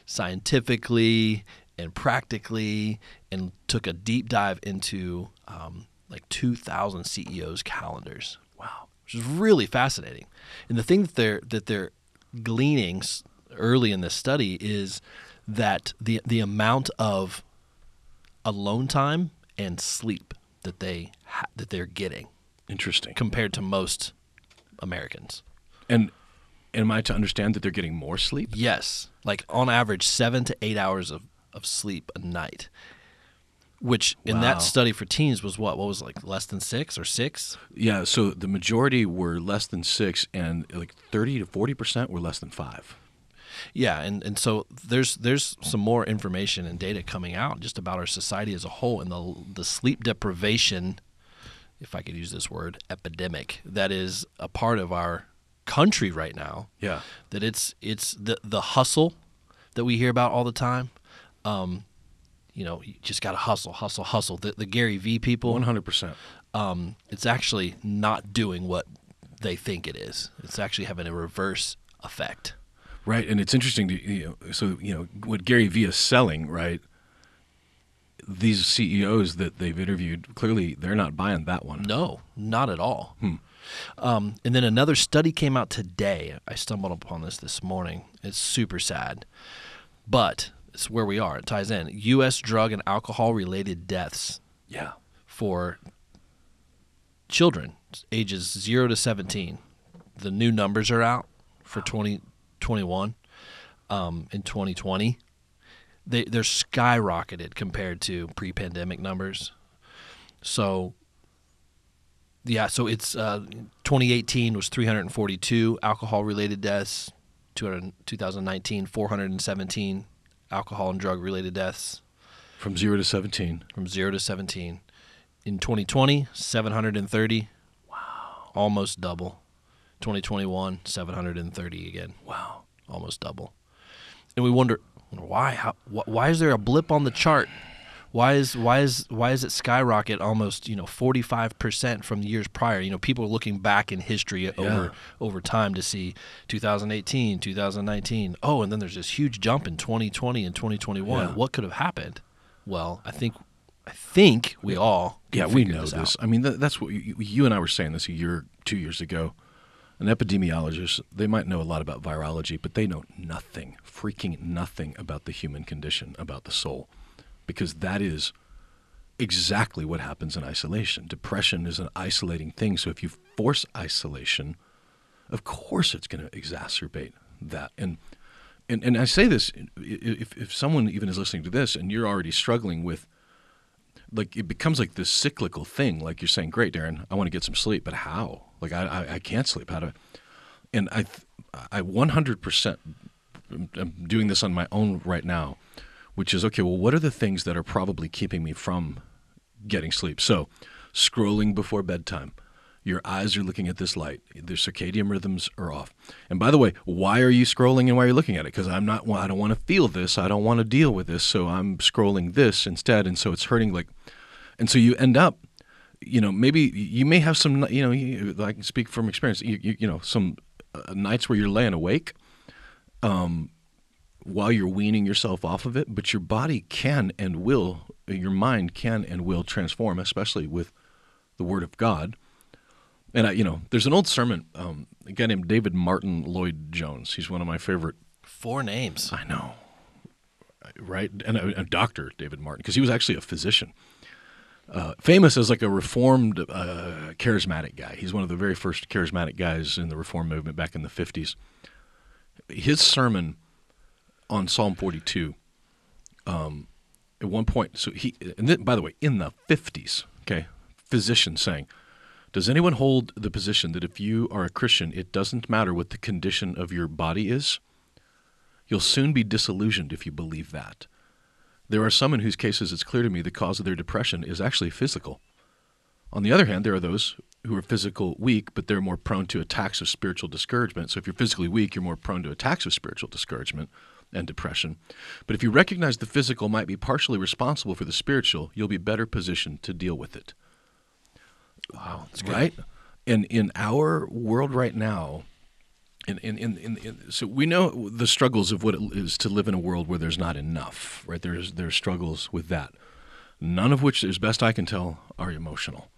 S2: scientifically and practically, and took a deep dive into um, like two thousand CEOs' calendars. Wow, which is really fascinating. And the thing that they're that they're gleaning early in this study is that the the amount of alone time and sleep that they ha- that they're getting
S3: Interesting.
S2: compared to most Americans.
S3: And am I to understand that they're getting more sleep?
S2: Yes, like on average, seven to eight hours of, of sleep a night. Which in
S3: Wow.
S2: that study for teens was what? What was like less than six or six?
S3: Yeah. So the majority were less than six, and like thirty to forty percent were less than five.
S2: Yeah, and, and so there's there's some more information and data coming out just about our society as a whole and the the sleep deprivation, if I could use this word, epidemic that is a part of our country right now.
S3: Yeah.
S2: that it's it's the the hustle that we hear about all the time. Um, you know, you just got to hustle, hustle, hustle. The, the Gary Vee people,
S3: One hundred percent.
S2: um, it's actually not doing what they think it is. It's actually having a reverse effect.
S3: Right, and it's interesting to you know. So you know what Gary Vee is selling, right? these CEOs that they've interviewed clearly they're not buying that one.
S2: No, not at all. Um, and then another study came out today. I stumbled upon this this morning. It's super sad, but it's where we are. It ties in. U.S. drug and alcohol related deaths
S3: Yeah.
S2: for children ages 0 to 17. The new numbers are out for 2021 um, in 2020. They, they're skyrocketed compared to pre pandemic numbers. So, yeah, so it's uh, 2018 was 342 alcohol related deaths, 200, 2019, 417 alcohol and drug related deaths
S3: From 0 to 17.
S2: from 0 to 17. In 2020, 730. Wow. Almost double. 2021, 730 again.
S3: Wow.
S2: Almost double. And we wonder, wonder why how wh- why is there a blip on the chart? Why is why is why is it skyrocket almost, you know, 45% from the years prior? You know, people are looking back in history over over time to see 2018, 2019. Oh, and then there's this huge jump in 2020 and 2021.
S3: Yeah.
S2: What could have happened? Well, I think I think we all
S3: Yeah, we know
S2: this.
S3: this. I mean, that, that's what you, you and I were saying this a year, two years ago. An epidemiologist, they might know a lot about virology, but they know nothing, freaking nothing about the human condition, about the soul, because that is exactly what happens in isolation. Depression is an isolating thing. So if you force isolation, of course it's going to exacerbate that. And and and I say this if if someone even is listening to this and you're already struggling with like it becomes like this cyclical thing. Like you're saying, "Great, Darren, I want to get some sleep, but how? Like I I, I can't sleep. How to?" And I I 100% I'm doing this on my own right now, which is okay. Well, what are the things that are probably keeping me from getting sleep? So, scrolling before bedtime. Your eyes are looking at this light. Their circadian rhythms are off. And by the way, why are you scrolling and why are you looking at it? Because I'm not. I don't want to feel this. I don't want to deal with this. So I'm scrolling this instead, and so it's hurting. Like, and so you end up, you know, maybe you may have some. You know, I can speak from experience. You, you, you know, some uh, nights where you're laying awake, um, while you're weaning yourself off of it, but your body can and will, your mind can and will transform, especially with the Word of God. And I, you know, there's an old sermon, um, a guy named David Martyn Lloyd Jones. He's one of my favorite.
S2: Four names.
S3: I know, right? And a, a doctor, David Martyn, because he was actually a physician. Uh, famous as like a reformed, uh, charismatic guy. He's one of the very first charismatic guys in the reform movement back in the 50s. His sermon on Psalm 42, um, at one point, so he, and then, by the way, in the 50s, okay, physician saying, does anyone hold the position that if you are a Christian, it doesn't matter what the condition of your body is? You'll soon be disillusioned if you believe that. There are some in whose cases it's clear to me the cause of their depression is actually physical. On the other hand, there are those who are physical weak, but they're more prone to attacks of spiritual discouragement. So if you're physically weak, you're more prone to attacks of spiritual discouragement and depression. But if you recognize the physical might be partially responsible for the spiritual, you'll be better positioned to deal with it.
S2: Wow, that's good.
S3: Right? And in our world right now, in, in, in, in, in, so we know the struggles of what it is to live in a world where there's not enough, right? There's there's struggles with that. None of which, as best I can tell, are emotional.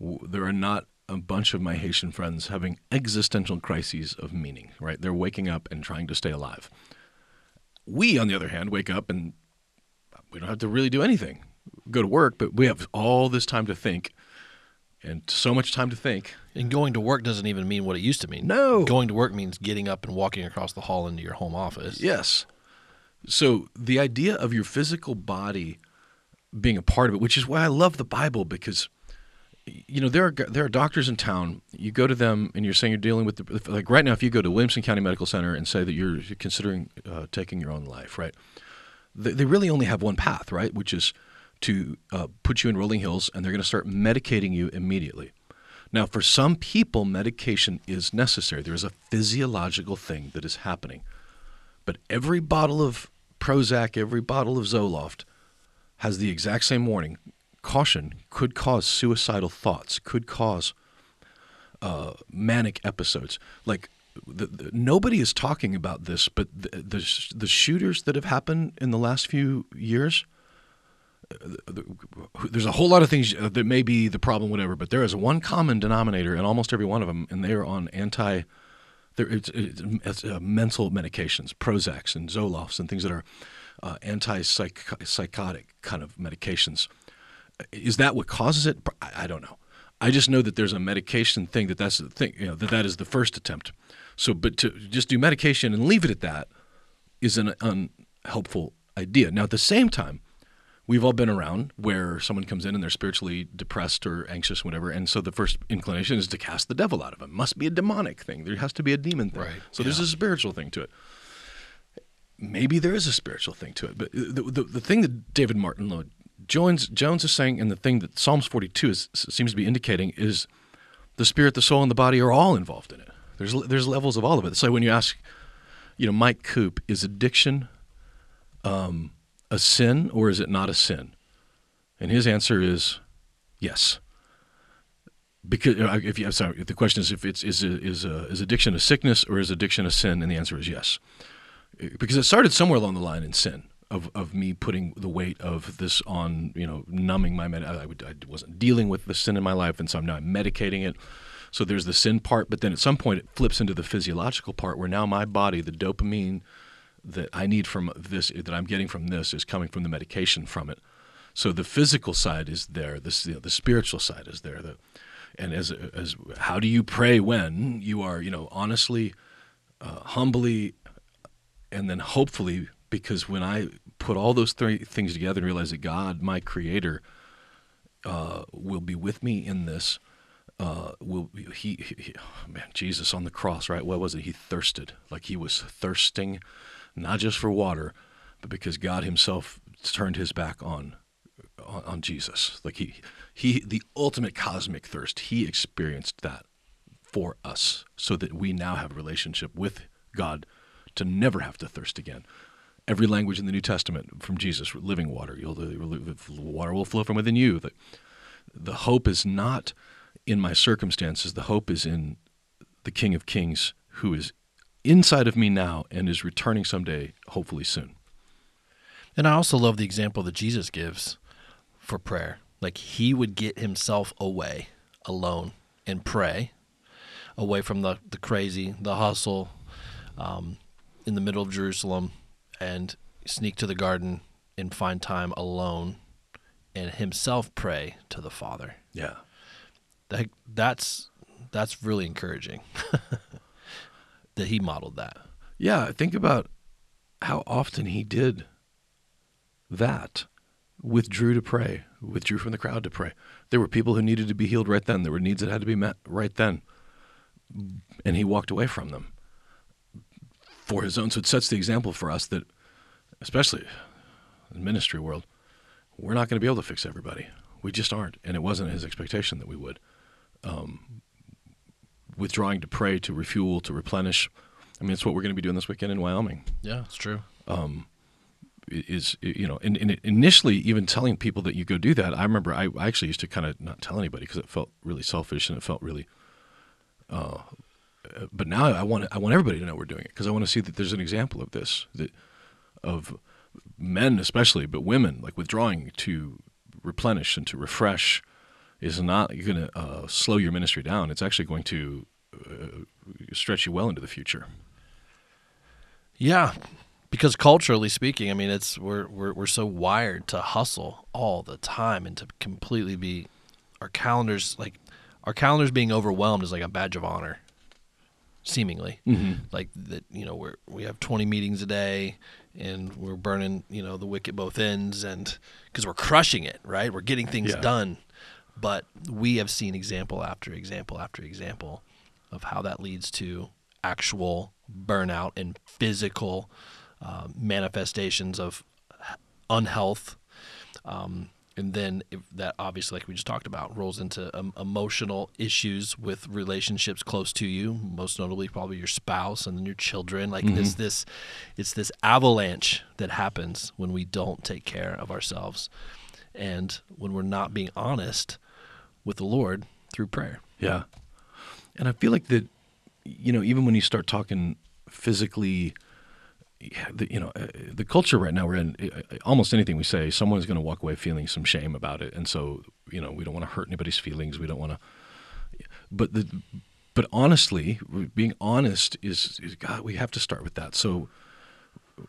S3: There are not a bunch of my Haitian friends having existential crises of meaning, right? They're waking up and trying to stay alive. We, on the other hand, wake up and we don't have to really do anything. Go to work, but we have all this time to think and so much time to think.
S2: And going to work doesn't even mean what it used to mean.
S3: No.
S2: Going to work means getting up and walking across the hall into your home office.
S3: Yes. So the idea of your physical body being a part of it, which is why I love the Bible because you know there are there are doctors in town. You go to them and you're saying you're dealing with the, like right now. If you go to Williamson County Medical Center and say that you're considering uh, taking your own life, right? They, they really only have one path, right? Which is to uh, put you in rolling hills, and they're going to start medicating you immediately. Now, for some people, medication is necessary. There is a physiological thing that is happening. But every bottle of Prozac, every bottle of Zoloft has the exact same warning. Caution could cause suicidal thoughts, could cause uh, manic episodes. Like the, the, nobody is talking about this, but the, the the shooters that have happened in the last few years, there's a whole lot of things uh, that may be the problem, whatever. But there is one common denominator in almost every one of them, and they are on anti. It's, it's, it's uh, mental medications, Prozacs and Zolofts, and things that are uh, anti-psychotic kind of medications. Is that what causes it? I, don't know. I just know that there's a medication thing that that's the thing. You know that that is the first attempt. So, but to just do medication and leave it at that is an unhelpful idea. Now, at the same time, we've all been around where someone comes in and they're spiritually depressed or anxious, whatever, and so the first inclination is to cast the devil out of them. Must be a demonic thing. There has to be a demon thing.
S2: Right.
S3: So yeah. there's a spiritual thing to it. Maybe there is a spiritual thing to it, but the the, the thing that David Martyn Jones Jones is saying, and the thing that Psalms 42 is, seems to be indicating is the spirit, the soul, and the body are all involved in it. There's there's levels of all of it. So when you ask, you know, Mike Coop, is addiction um, a sin or is it not a sin? And his answer is yes. Because uh, if you sorry, the question is if it's is is uh, is addiction a sickness or is addiction a sin, and the answer is yes. Because it started somewhere along the line in sin of, of me putting the weight of this on you know numbing my med- I, I wasn't dealing with the sin in my life, and so I'm now medicating it. So there's the sin part, but then at some point it flips into the physiological part where now my body, the dopamine that I need from this, that I'm getting from this, is coming from the medication from it. So the physical side is there, the, you know, the spiritual side is there. The, and as, as how do you pray when you are, you know, honestly, uh, humbly, and then hopefully, because when I put all those three things together and realize that God, my Creator, uh, will be with me in this uh, will he, he, man Jesus on the cross right? What was it? He thirsted. Like he was thirsting not just for water but because God himself turned his back on on, on Jesus. Like he he the ultimate cosmic thirst he experienced that for us so that we now have a relationship with God to never have to thirst again every language in the New Testament from Jesus living water you'll the water will flow from within you the, the hope is not in my circumstances. The hope is in the King of Kings who is inside of me now and is returning someday, hopefully soon.
S2: And I also love the example that Jesus gives for prayer. Like he would get himself away alone and pray, away from the, the crazy, the hustle um, in the middle of Jerusalem, and sneak to the garden and find time alone and himself pray to the Father.
S3: Yeah
S2: that that's that's really encouraging that he modeled that.
S3: Yeah, think about how often he did that. Withdrew to pray, withdrew from the crowd to pray. There were people who needed to be healed right then. There were needs that had to be met right then. And he walked away from them for his own. So it sets the example for us that, especially in the ministry world, we're not going to be able to fix everybody. We just aren't. And it wasn't his expectation that we would um, withdrawing to pray, to refuel, to replenish. I mean, it's what we're going to be doing this weekend in Wyoming.
S2: Yeah, it's true.
S3: Um, is you know, and, and, initially, even telling people that you go do that, I remember I, I actually used to kind of not tell anybody because it felt really selfish and it felt really. Uh, but now I want I want everybody to know we're doing it because I want to see that there's an example of this that of men especially, but women like withdrawing to replenish and to refresh is not going to uh, slow your ministry down. It's actually going to uh, stretch you well into the future.
S2: Yeah, because culturally speaking, I mean, it's we're we're we're so wired to hustle all the time and to completely be our calendars like our calendars being overwhelmed is like a badge of honor seemingly mm-hmm. like that you know we're we have 20 meetings a day and we're burning you know the wick at both ends and because we're crushing it right we're getting things yeah. done but we have seen example after example after example of how that leads to actual burnout and physical uh, manifestations of unhealth. Um, and then if that obviously, like we just talked about, rolls into um, emotional issues with relationships close to you, most notably probably your spouse and then your children. Like mm-hmm. this, this, it's this avalanche that happens when we don't take care of ourselves, and when we're not being honest with the Lord through prayer.
S3: Yeah. And I feel like that, you know, even when you start talking physically the, you know, uh, the culture right now we're in. uh, Almost anything we say, someone's going to walk away feeling some shame about it, and so you know, we don't want to hurt anybody's feelings. We don't want to. But the, but honestly, being honest is, is God. We have to start with that. So,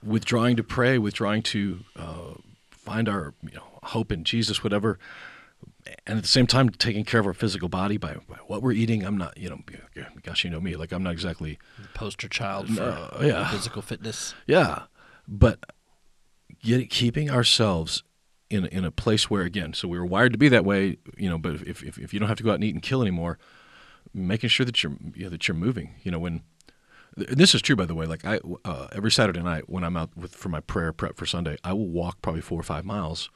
S3: withdrawing to pray, withdrawing to uh, find our you know hope in Jesus, whatever and at the same time taking care of our physical body by, by, what we're eating i'm not you know gosh you know me like i'm not exactly
S2: poster child for
S3: uh, yeah.
S2: physical fitness
S3: yeah but get, keeping ourselves in, in a place where again so we were wired to be that way you know but if, if, if you don't have to go out and eat and kill anymore making sure that you're you know, that you're moving you know when this is true by the way like i uh, every saturday night when i'm out with for my prayer prep for sunday i will walk probably four or five miles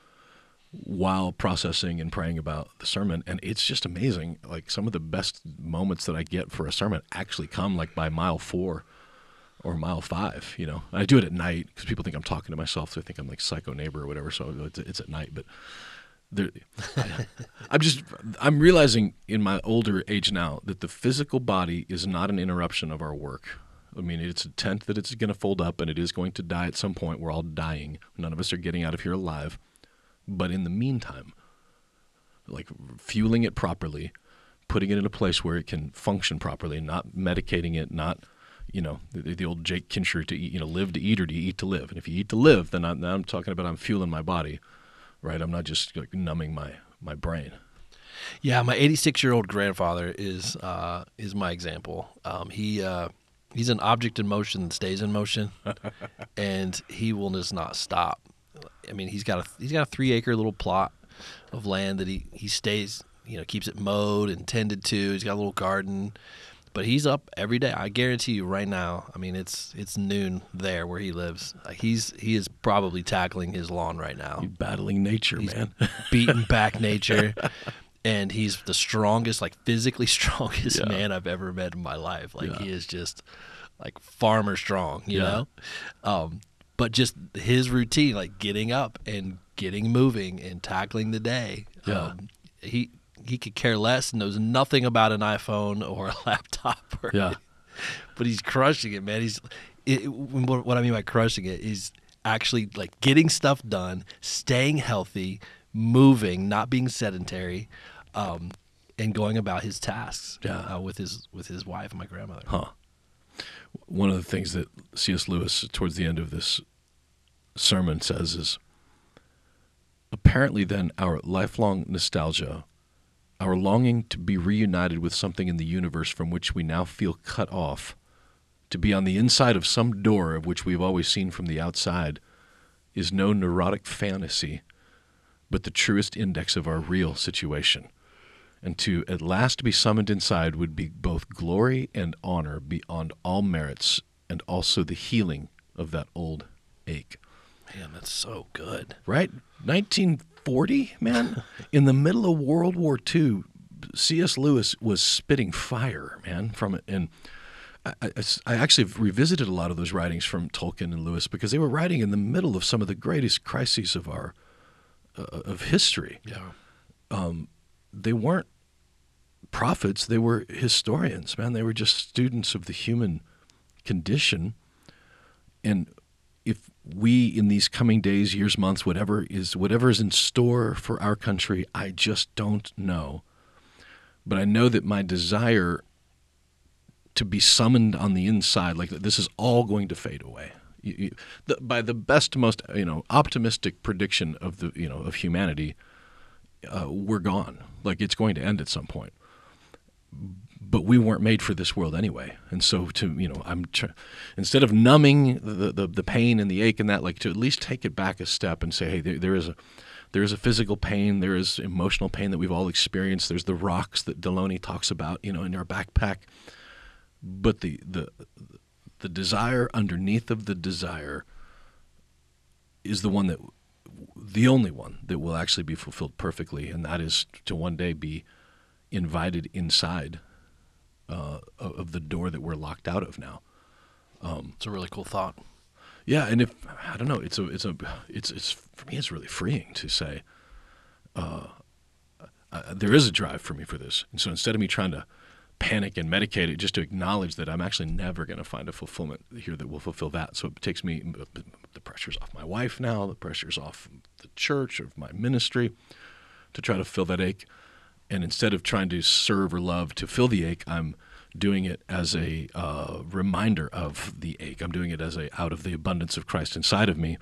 S3: while processing and praying about the sermon and it's just amazing like some of the best moments that i get for a sermon actually come like by mile four or mile five you know and i do it at night because people think i'm talking to myself so they think i'm like psycho neighbor or whatever so it's, it's at night but i'm just i'm realizing in my older age now that the physical body is not an interruption of our work I mean, it's a tent that it's going to fold up and it is going to die at some point. We're all dying. None of us are getting out of here alive. But in the meantime, like fueling it properly, putting it in a place where it can function properly, not medicating it, not you know the, the old Jake Kincher to eat, you know, live to eat or do you eat to live? And if you eat to live, then I'm, I'm talking about I'm fueling my body, right? I'm not just like numbing my my brain.
S2: Yeah, my 86 year old grandfather is uh, is my example. Um, he uh, he's an object in motion that stays in motion, and he will just not stop. I mean, he's got a he's got a three acre little plot of land that he he stays, you know, keeps it mowed and tended to. He's got a little garden, but he's up every day. I guarantee you, right now. I mean, it's it's noon there where he lives. He's he is probably tackling his lawn right now.
S3: He's battling nature,
S2: he's
S3: man.
S2: beating back nature. And he's the strongest, like physically strongest
S3: Yeah.
S2: man I've ever met in my life. Like
S3: Yeah.
S2: he is just like farmer strong, you
S3: Yeah.
S2: know? Um, but just his routine, like getting up and getting moving and tackling the day.
S3: Yeah.
S2: Um, he he could care less, and knows nothing about an iPhone or a laptop. Or,
S3: Yeah.
S2: but he's crushing it, man. He's it, what I mean by crushing it is actually like getting stuff done, staying healthy, moving, not being sedentary, um, and going about his tasks
S3: Yeah.
S2: uh, with his with his wife and my grandmother.
S3: Huh. One of the things that C.S. Lewis, towards the end of this sermon, says is apparently, then, our lifelong nostalgia, our longing to be reunited with something in the universe from which we now feel cut off, to be on the inside of some door of which we have always seen from the outside, is no neurotic fantasy, but the truest index of our real situation and to at last be summoned inside would be both glory and honor beyond all merits, and also the healing of that old ache.
S2: Man, that's so good.
S3: Right? 1940, man? In the middle of World War II, C.S. Lewis was spitting fire, man, from it. And I, I, I actually revisited a lot of those writings from Tolkien and Lewis because they were writing in the middle of some of the greatest crises of our uh, of history
S2: Yeah.
S3: they weren't prophets they were historians man they were just students of the human condition and if we in these coming days years months whatever is whatever is in store for our country i just don't know but i know that my desire to be summoned on the inside like this is all going to fade away you, you, the, by the best most you know optimistic prediction of the you know of humanity uh, we're gone. Like it's going to end at some point. But we weren't made for this world anyway, and so to you know, I'm tr- instead of numbing the, the the pain and the ache and that, like to at least take it back a step and say, hey, there, there is a there is a physical pain, there is emotional pain that we've all experienced. There's the rocks that Delony talks about, you know, in our backpack. But the the the desire underneath of the desire is the one that the only one that will actually be fulfilled perfectly, and that is to one day be invited inside uh, of the door that we're locked out of now.
S2: It's a really cool thought.
S3: Yeah, and if I don't know, it's a it's a it's it's for me it's really freeing to say, uh, uh, there is a drive for me for this, and so instead of me trying to panic and medicate it, just to acknowledge that I'm actually never going to find a fulfillment here that will fulfill that. So it takes me the pressure's off my wife now, the pressure's off the church, of my ministry, to try to fill that ache. And instead of trying to serve or love to fill the ache, I'm doing it as a uh, reminder of the ache. I'm doing it as a out of the abundance of Christ inside of me,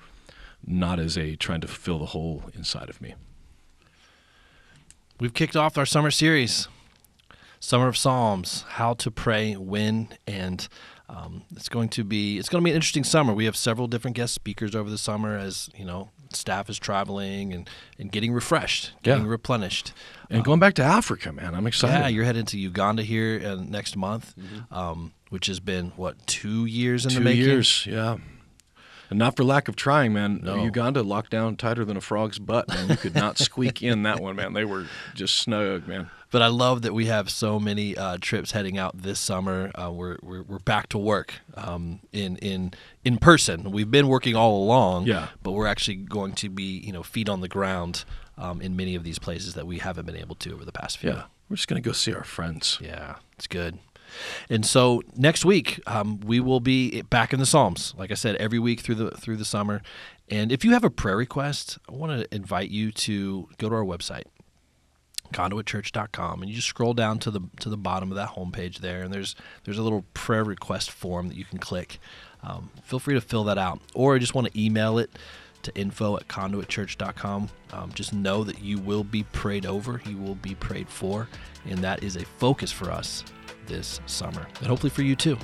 S3: not as a trying to fill the hole inside of me.
S2: We've kicked off our summer series, Summer of Psalms, how to pray, when, and um, it's going to be it's going to be an interesting summer. We have several different guest speakers over the summer as you know staff is traveling and, and getting refreshed, getting yeah. replenished,
S3: and um, going back to Africa, man. I'm excited.
S2: Yeah, you're heading to Uganda here uh, next month, mm-hmm. um, which has been what two years in
S3: two
S2: the making.
S3: Two years, yeah. Not for lack of trying, man. No. Uganda locked down tighter than a frog's butt, man. You could not squeak in that one, man. They were just snug, man.
S2: But I love that we have so many uh, trips heading out this summer. Uh, we're, we're, we're back to work um, in in in person. We've been working all along,
S3: yeah.
S2: But we're actually going to be you know feet on the ground um, in many of these places that we haven't been able to over the past few.
S3: Yeah, we're just gonna go see our friends.
S2: Yeah, it's good. And so next week um, we will be back in the Psalms. Like I said, every week through the through the summer. And if you have a prayer request, I want to invite you to go to our website conduitchurch.com and you just scroll down to the to the bottom of that homepage there and there's there's a little prayer request form that you can click um, feel free to fill that out or I just want to email it to info at conduitchurch.com um, just know that you will be prayed over you will be prayed for and that is a focus for us this summer. And hopefully for you too